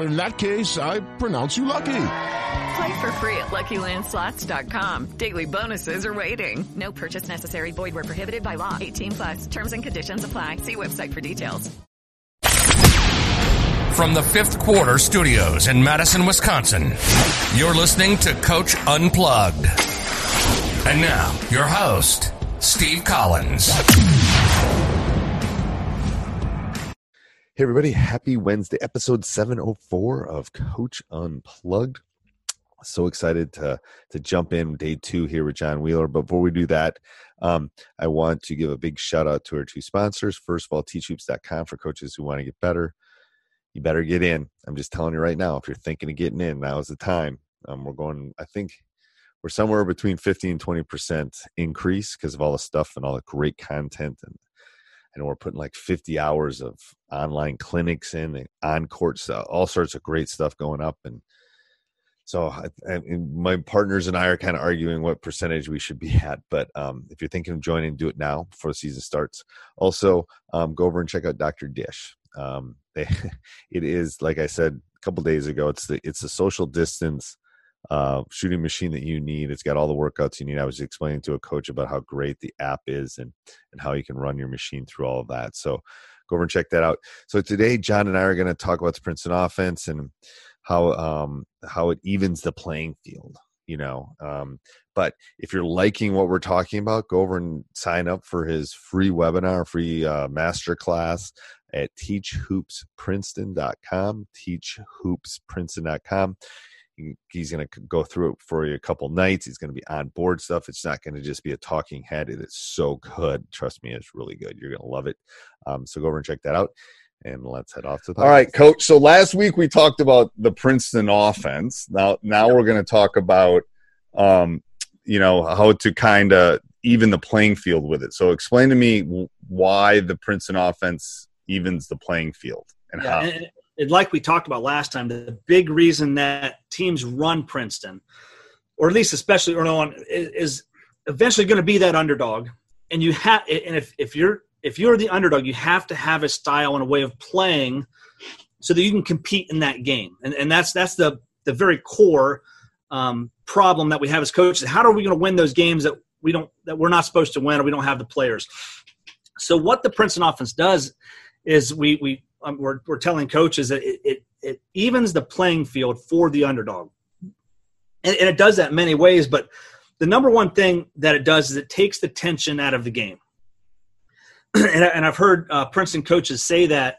In that case, I pronounce you lucky. Play for free at LuckyLandSlots.com. Daily bonuses are waiting. No purchase necessary. Void where prohibited by law. 18 plus. Terms and conditions apply. See website for details. From the fifth quarter studios in Madison, Wisconsin, you're listening to Coach Unplugged. And now, your host, Steve Collins. Hey, everybody. Happy Wednesday, episode 704 of Coach Unplugged. So excited to, to jump in day two here with John Wheeler. Before we do that, um, I want to give a big shout out to our two sponsors. First of all, teachhoops.com for coaches who want to get better. You better get in. I'm just telling you right now, if you're thinking of getting in, now is the time. Um, we're going, I think we're somewhere between 50 and 20% increase because of all the stuff and all the great content and and we're putting like 50 hours of online clinics in and on court stuff, all sorts of great stuff going up. And so I, my partners and I are kind of arguing what percentage we should be at. But um, if you're thinking of joining, do it now before the season starts. Also, um, go over and check out Dr. Dish. Um, they, it is, like I said a couple days ago, it's the, it's a social distance uh, shooting machine that you need. It's got all the workouts you need. I was explaining to a coach about how great the app is and and how you can run your machine through all of that. So go over and check that out. So today, John and I are going to talk about the Princeton offense and how um, how it evens the playing field. You know, um, but if you're liking what we're talking about, go over and sign up for his free webinar, free uh, master class at teachhoopsprinceton.com. Teachhoopsprinceton.com he's going to go through it for you a couple nights. He's going to be on board stuff. It's not going to just be a talking head. It is so good. Trust me, it's really good. You're going to love it. Um, so go over and check that out. And let's head off to the. All right, coach. So last week we talked about the Princeton offense. Now, now we're going to talk about, um, you know, how to kind of even the playing field with it. So explain to me why the Princeton offense evens the playing field and yeah, how. And, and like we talked about last time, the big reason that teams run Princeton, or at least especially early on, is eventually going to be that underdog. And you have, and if, if you're if you're the underdog, you have to have a style and a way of playing so that you can compete in that game. And and that's that's the the very core um, problem that we have as coaches. How are we going to win those games that we don't that we're not supposed to win or we don't have the players? So what the Princeton offense does is we we um, we're, we're telling coaches that it, it, it, evens the playing field for the underdog. And, and, it does that many ways, but the number one thing that it does is it takes the tension out of the game. and, I, have heard uh, Princeton coaches say that.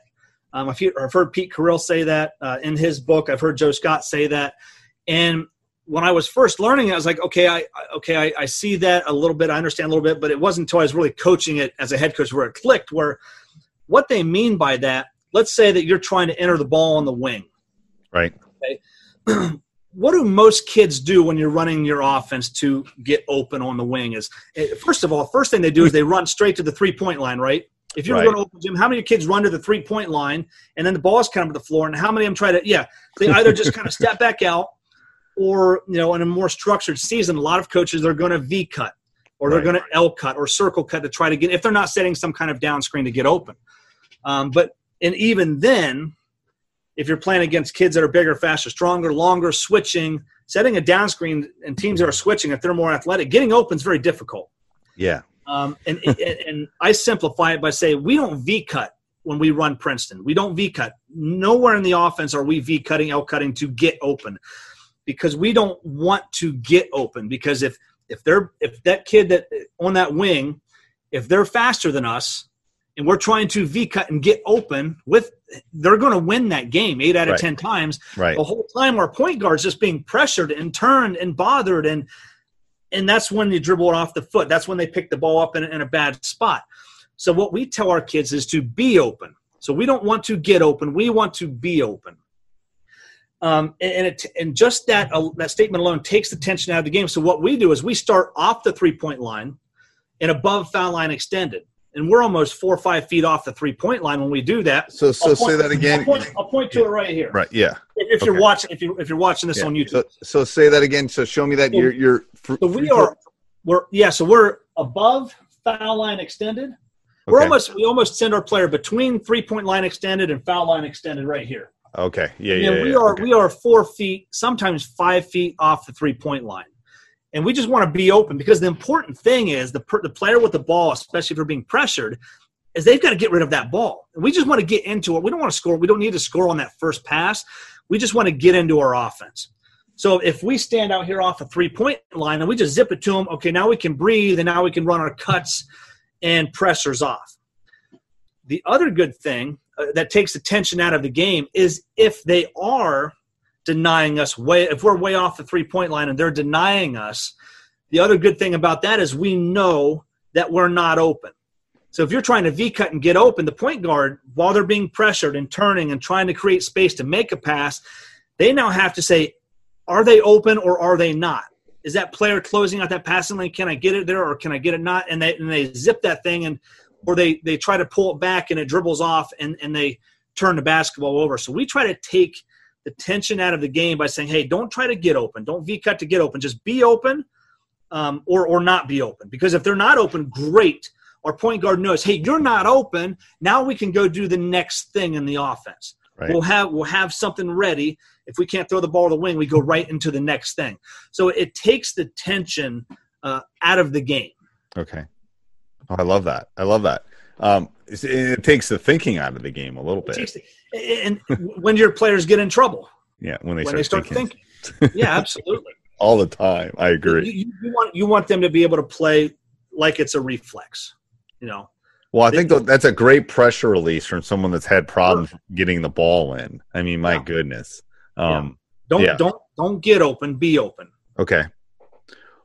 Um, I've, I've, heard Pete Carril say that uh, in his book. I've heard Joe Scott say that. And when I was first learning, it, I was like, okay, I okay, I, I see that a little bit. I understand a little bit, but it wasn't until I was really coaching it as a head coach where it clicked. Where what they mean by that let's say that you're trying to enter the ball on the wing. Right. Okay. what do most kids do when you're running your offense to get open on the wing? Is eh, first of all, first thing they do is they run straight to the three point line, right? If you're right. going to open gym, how many kids run to the three point line and then the ball's coming to the floor, and how many of them try to? Yeah, they either just kind of step back out, or you know, in a more structured season, a lot of coaches they're going to V cut, or they're right. going to L cut or circle cut to try to get if they're not setting some kind of down screen to get open. Um, but and even then, if you're playing against kids that are bigger, faster, stronger, longer, switching, setting a down screen and teams that are switching, if they're more athletic, getting open is very difficult. Yeah. Um, and, and, I simplify it by saying we don't V cut when we run Princeton. We don't V cut. Nowhere in the offense are we V cutting, L cutting to get open because we don't want to get open. Because if if they're if that kid that on that wing, if they're faster than us, and we're trying to V cut and get open with, they're going to win that game eight out of Right. ten times. Right. The whole time our point guard's just being pressured and turned and bothered and and that's when you dribble it off the foot. That's when they pick the ball up in, in a bad spot. So what we tell our kids is to be open. So we don't want to get open. We want to be open. Um, and and, it, and just that uh, that statement alone takes the tension out of the game. So what we do is we start off the three point line and above foul line extended, and we're almost four or five feet off the three point line when we do that. So so I'll say that again. I'll point, I'll point to it right here. Right. Yeah. If, if you're watching, if you if you're watching this Yeah. on YouTube, So, so say that again. So show me that So- you're you're. fr- So we are we're yeah, so we're above foul line extended. We're almost we almost send our player between three point line extended and foul line extended right here. Okay. Yeah. And Yeah. we yeah, are okay. we are four feet, sometimes five feet off the three point line. And we just want to be open because the important thing is the per, the player with the ball, especially if they're being pressured, is they've got to get rid of that ball. And we just want to get into it. We don't want to score. We don't need to score on that first pass. We just want to get into our offense. So if we stand out here off the three point line and we just zip it to them, okay, now we can breathe and now we can run our cuts and pressures off. The other good thing uh, that takes the tension out of the game is if they are denying us way, if we're way off the three point line and they're denying us, the other good thing about that is we know that we're not open. So if you're trying to V cut and get open, the point guard, while they're being pressured and turning and trying to create space to make a pass, they now have to say, are they open or are they not? Is that player closing out that passing lane? Can I get it there or can I get it not? And they and they zip that thing and or they they try to pull it back and it dribbles off and, and they turn the basketball over. So we try to take the tension out of the game by saying, hey, don't try to get open. Don't V cut to get open. Just be open um, or, or not be open. Because if they're not open, great. Our point guard knows, hey, you're not open. Now we can go do the next thing in the offense. Right. We'll have we'll have something ready. If we can't throw the ball to the wing, we go right into the next thing. So it takes the tension uh, out of the game. Okay. Oh, I love that. I love that. Um, it takes the thinking out of the game a little It bit. And when your players get in trouble, Yeah, when they when start, they start thinking, thinking, yeah, absolutely. all the time. I agree. you, you want you want them to be able to play like it's a reflex. You know, Well, I think that's a great pressure release from someone that's had problems getting the ball in. I mean, my Yeah. goodness. Um, don't Yeah. don't don't get open. Be open. Okay.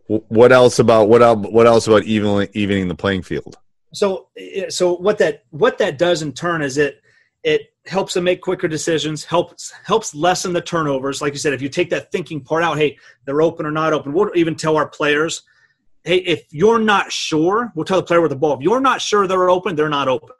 What else about what else? What else about evening evening the playing field? so eh, so what that what that does in turn is it it helps them make quicker decisions helps helps lessen the turnovers. Like you said if you take that thinking part out hey they're open or not open we'll even tell our players hey if you're not sure we'll tell the player with the ball if you're not sure they're open they're not open.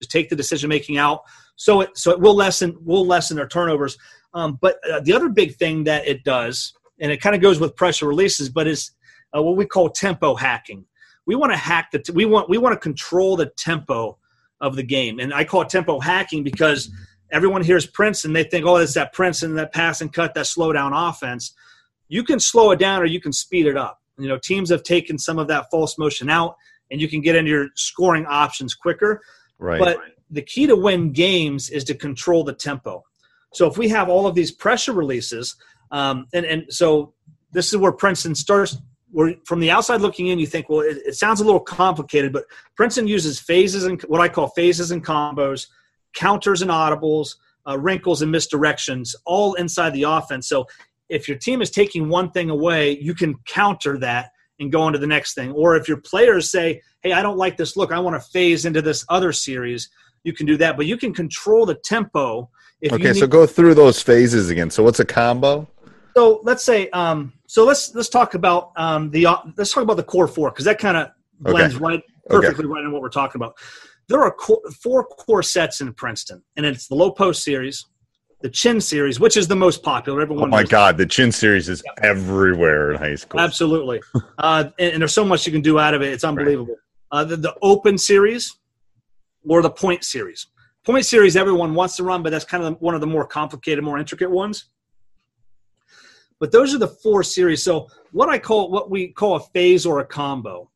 Just take the decision making out. So it so it will lessen will lessen their turnovers. Um, but uh, the other big thing that it does and it kind of goes with pressure releases but is uh, what we call tempo hacking. We want to hack the t- we want we want to control the tempo of the game and i call it tempo hacking because everyone hears Princeton they think oh it's that Princeton that pass and cut that slow down offense you can slow it down or you can speed it up you know teams have taken some of that false motion out and you can get into your scoring options quicker Right. but the key to win games is to control the tempo. So if we have all of these pressure releases, um, and and so this is where Princeton starts. Where from the outside looking in, you think, well, it, it sounds a little complicated, but Princeton uses phases and what I call phases and combos, counters and audibles, uh, wrinkles and misdirections, all inside the offense. So if your team is taking one thing away, you can counter that and go on to the next thing. Or if your players say, hey, I don't like this look, I want to phase into this other series, you can do that. But you can control the tempo. If you okay, so go through those phases again. So what's a combo? So let's say um, so let's let's talk about um, the uh, let's talk about the core four because that kind of Okay. blends right Okay. perfectly right in what we're talking about. There are core, four core sets in Princeton, and it's the low post series, the chin series, which is the most popular. Oh Everyone my knows God, the chin series is everywhere in high school. Absolutely. uh, and, and there's so much you can do out of it. It's unbelievable. Uh, the, the open series or the point series. point series everyone wants to run, but that's kind of one of the more complicated, more intricate ones. But those are the four series. So what I call what we call a phase or a combo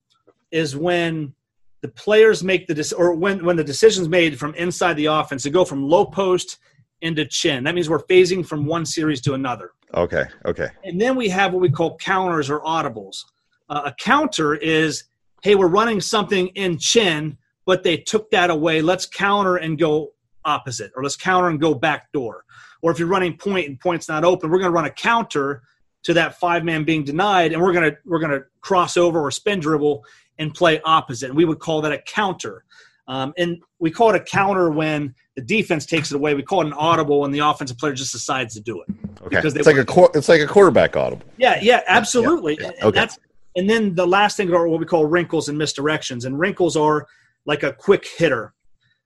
is when the players make the or when when the decision's made from inside the offense to go from low post into chin. That means we're phasing from one series to another. Okay. Okay. And then we have what we call counters or audibles. Uh, a counter is, hey, we're running something in chin, but they took that away. Let's counter and go opposite, or let's counter and go back door. Or if you're running point and point's not open, we're going to run a counter to that five man being denied, and we're going to we're going to cross over or spin dribble and play opposite. And we would call that a counter. Um, and we call it a counter when the defense takes it away. We call it an audible when the offensive player just decides to do it. Okay, because it's like a qu- it's like a quarterback audible. Yeah, yeah, absolutely. Yeah, yeah. Okay. And, and then the last thing are what we call wrinkles and misdirections. And wrinkles are like a quick hitter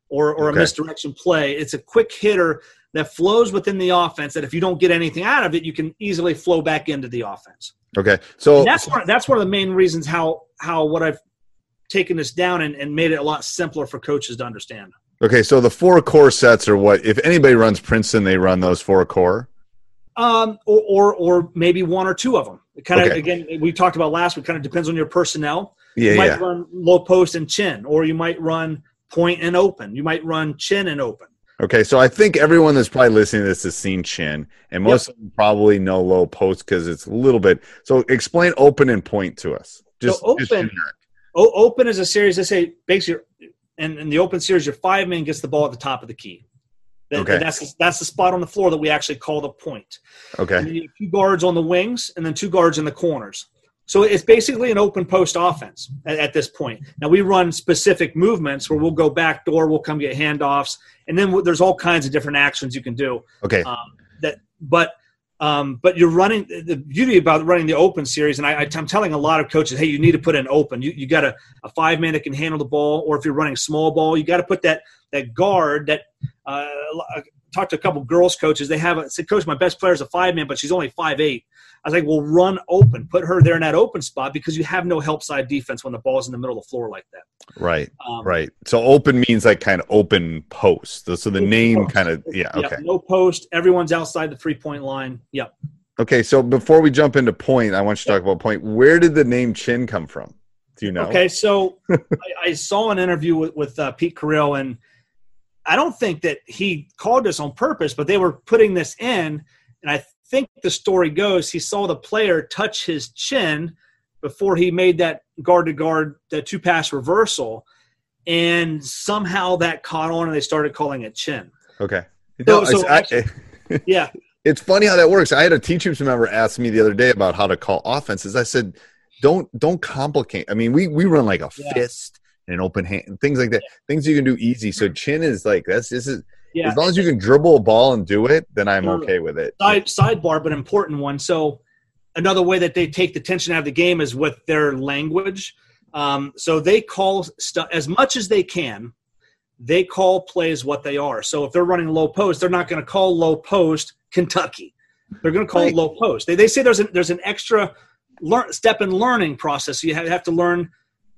or, or okay. a misdirection play. It's a quick hitter that flows within the offense that if you don't get anything out of it, you can easily flow back into the offense. Okay. So and that's one, that's one of the main reasons how how what I've taken this down and, and made it a lot simpler for coaches to understand. Okay, so the four core sets are what if anybody runs Princeton, they run those four core. Um, or, or, or maybe one or two of them. It kind of okay. again we talked about last week. Kind of depends on your personnel. Yeah, you might yeah. run low post and chin, or you might run point and open. You might run chin and open. Okay, so I think everyone that's probably listening to this has seen chin, and most yep. of them probably know low post because it's a little bit. So explain open and point to us. Just, so open, just o- open is a series. I say basically, and in the open series, your five man gets the ball at the top of the key. That, okay. That's that's the spot on the floor that we actually call the point. Okay. two guards on the wings, and then two guards in the corners. So it's basically an open post offense at, at, this point. Now we run specific movements where we'll go back door, we'll come get handoffs, and then there's all kinds of different actions you can do. Okay. Um, that, but um, but you're running the beauty about running the open series, and I, am telling a lot of coaches, hey, you need to put in open. You, you got a, a five man that can handle the ball, or if you're running small ball, you got to put that that guard that uh, talked to a couple girls coaches. They have a, said, Coach, my best player is a five man, but she's only five eight. I was like, well, run open, put her there in that open spot because you have no help side defense when the ball's in the middle of the floor like that. Right, um, right. So open means like kind of open post. So the name kind of yeah, okay. No post. Everyone's outside the three point line. Yep. Okay, so before we jump into point, I want you to talk about point. Where did the name Chin come from? Do you know? Okay, so I, I, saw an interview with, with uh, Pete Carril, and I don't think that he called this on purpose, but they were putting this in, and I think the story goes he saw the player touch his chin before he made that guard to guard, that two pass reversal, and somehow that caught on, and they started calling it chin. Okay. No, so, so actually, I, yeah. It's funny how that works. I had a teachers member ask me the other day about how to call offenses. I said, "Don't don't complicate." I mean, we we run like a yeah. fist and open hand, things like that. Yeah. Things you can do easy. So chin is like that's this is yeah. as long as you can dribble a ball and do it, then I'm okay with it. Side, sidebar, but important one. So another way that they take the tension out of the game is with their language. Um, so they call stuff as much as they can. They call plays what they are. So if they're running low post, they're not going to call low post Kentucky. They're going to call right. low post. They, they say there's an, there's an extra learn, step in learning process. So you have, have to learn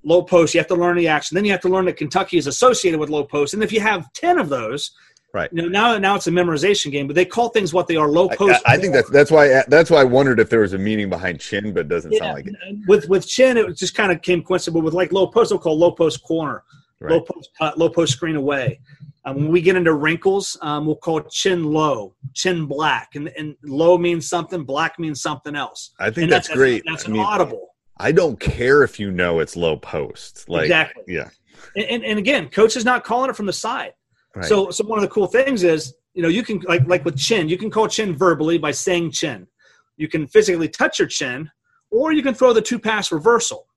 low post. You have to learn the action. Then you have to learn that Kentucky is associated with low post. And if you have ten of those, right? You know, now now it's a memorization game. But they call things what they are. Low post. I, I think that's that's why that's why I wondered if there was a meaning behind chin, but it doesn't yeah, sound like it. With with chin, it just kind of came coincidental. With like low post, they'll call low post corner, right. low post cut, low post screen away. Um, when we get into wrinkles, um, we'll call chin low, chin black, and, and low means something, black means something else. I think that's, that's, great. That's, that's I mean, audible. I don't care if you know it's low post. Like, exactly. Yeah. And, and, and again, coach is not calling it from the side. Right. So, so one of the cool things is, you know, you can like like with chin, you can call chin verbally by saying chin. You can physically touch your chin, or you can throw the two pass reversal.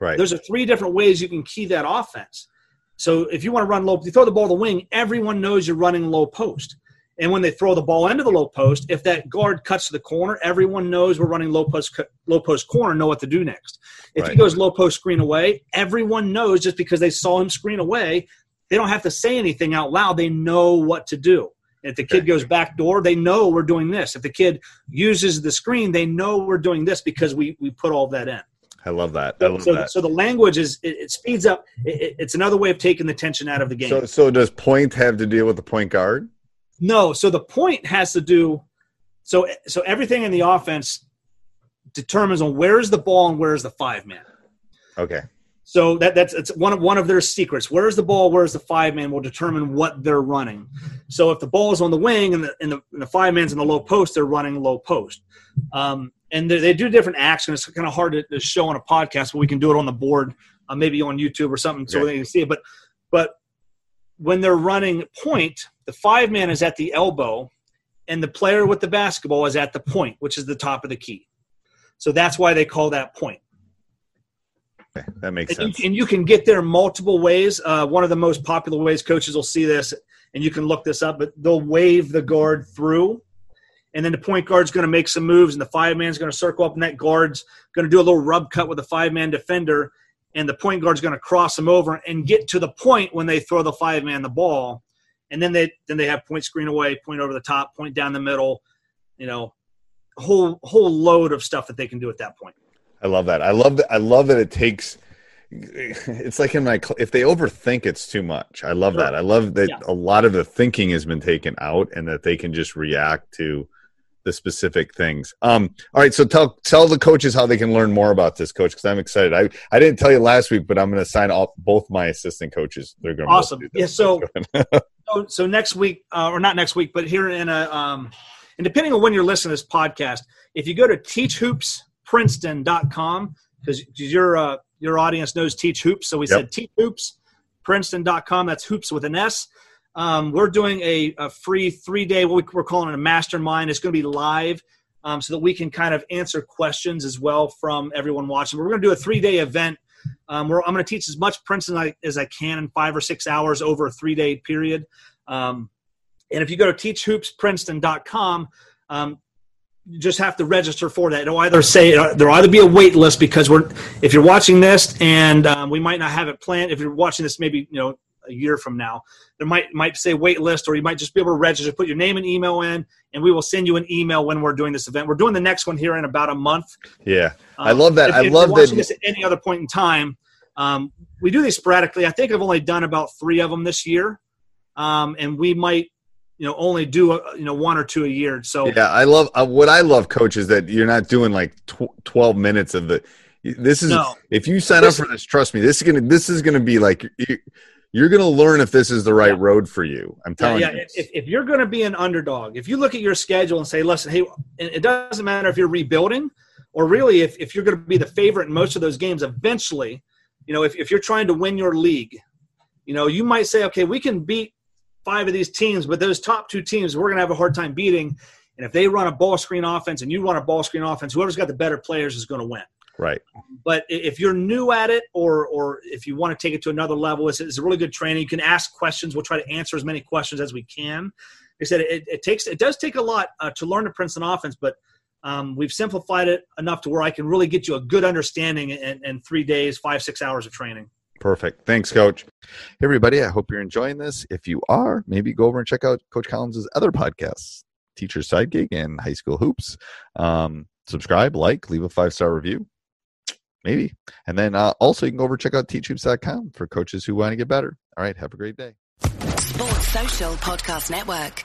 Right. There's a three different ways you can key that offense. So if you want to run low, you throw the ball to the wing, everyone knows you're running low post. And when they throw the ball into the low post, if that guard cuts to the corner, everyone knows we're running low post low post corner, know what to do next. If right. he goes low post screen away, everyone knows just because they saw him screen away, they don't have to say anything out loud. They know what to do. If the kid goes back door, they know we're doing this. If the kid uses the screen, they know we're doing this because we we put all that in. I love that. I love so, that. so the language is it, it speeds up. It, it- it's another way of taking the tension out of the game. So, so does point have to deal with the point guard? No, so the point has to do so so everything in the offense determines on where is the ball and where is the five man. Okay. So that that's it's one of one of their secrets. Where's the ball? Where's the five man will determine what they're running. So if the ball is on the wing and the and the, and the five man's in the low post, they're running low post. Um, and they, they do different actions. It's kind of hard to, to show on a podcast, but we can do it on the board, uh, maybe on YouTube or something, so Okay. they can see it. But but when they're running point, the five man is at the elbow, and the player with the basketball is at the point, which is the top of the key. So that's why they call that point. Okay, that makes And sense. you, and you can get there multiple ways. Uh, one of the most popular ways coaches will see this, and you can look this up, but they'll wave the guard through, and then the point guard's going to make some moves, and the five man's going to circle up, and that guard's going to do a little rub cut with the five man defender, and the point guard's going to cross them over and get to the point when they throw the five man the ball, and then they then they have point screen away, point over the top, point down the middle, you know, whole whole load of stuff that they can do at that point. I love that. I love that. I love that it takes. It's like in my if they overthink, it's too much. I love Sure. that. I love that Yeah. a lot of the thinking has been taken out, and that they can just react to the specific things. Um. All right. So tell tell the coaches how they can learn more about this, coach, because I'm excited. I I didn't tell you last week, but I'm going to sign off both my assistant coaches. They're going to Awesome. Yeah. So, so, so next week, uh, or not next week, but here in a, um, and depending on when you're listening to this podcast, if you go to teachhoopsprinceton.com, because your uh, your audience knows Teach Hoops, so we Yep. said teachhoopsprinceton.com. That's hoops with an S. Um, we're doing a, a free three day, what we- we're calling it a mastermind. It's going to be live. Um, so that we can kind of answer questions as well from everyone watching. But we're going to do a three day event um, where I'm going to teach as much Princeton I- as I can in five or six hours over a three day period. Um, and if you go to teachhoopsprinceton.com, um, you just have to register for that. It'll either say there'll either be a wait list because we're if you're watching this and um, we might not have it planned. If you're watching this, maybe you know a year from now, there might might say wait list, or you might just be able to register, put your name and email in, and we will send you an email when we're doing this event. We're doing the next one here in about a month. Yeah, I Um, love that. If, I if love you're watching that. this at any other point in time. Um, we do these sporadically. I think I've only done about three of them this year, um, and we might, you know, only do a, you know one or two a year. So Yeah, I love uh, what I love, coach, is that you're not doing like tw- 12 minutes of the. This is No. if you sign up for this, trust me, this is gonna this is gonna be like you, you're gonna learn if this is the right Yeah. road for you. I'm telling yeah. you. If, if you're going to be an underdog, if you look at your schedule and say, listen, hey, it doesn't matter if you're rebuilding or really if, if you're going to be the favorite in most of those games, eventually, you know, if, if you're trying to win your league, you know, you might say, okay, we can beat five of these teams, but those top two teams, we're going to have a hard time beating. And if they run a ball screen offense and you run a ball screen offense, whoever's got the better players is going to win. right. But if you're new at it, or or if you want to take it to another level, it's, it's a really good training. You can ask questions. We'll try to answer as many questions as we can. Like I said it, it takes it does take a lot uh, to learn the Princeton offense, but um, we've simplified it enough to where I can really get you a good understanding in, in three days, five six hours of training. Perfect. Thanks, coach. Hey, everybody. I hope you're enjoying this. If you are, maybe go over and check out Coach Collins' other podcasts, Teacher's Side Gig and High School Hoops. Um, subscribe, like, leave a five star review. Maybe. And then uh, also, you can go over and check out teachhoops.com for coaches who want to get better. All right. Have a great day. Sports Social Podcast Network.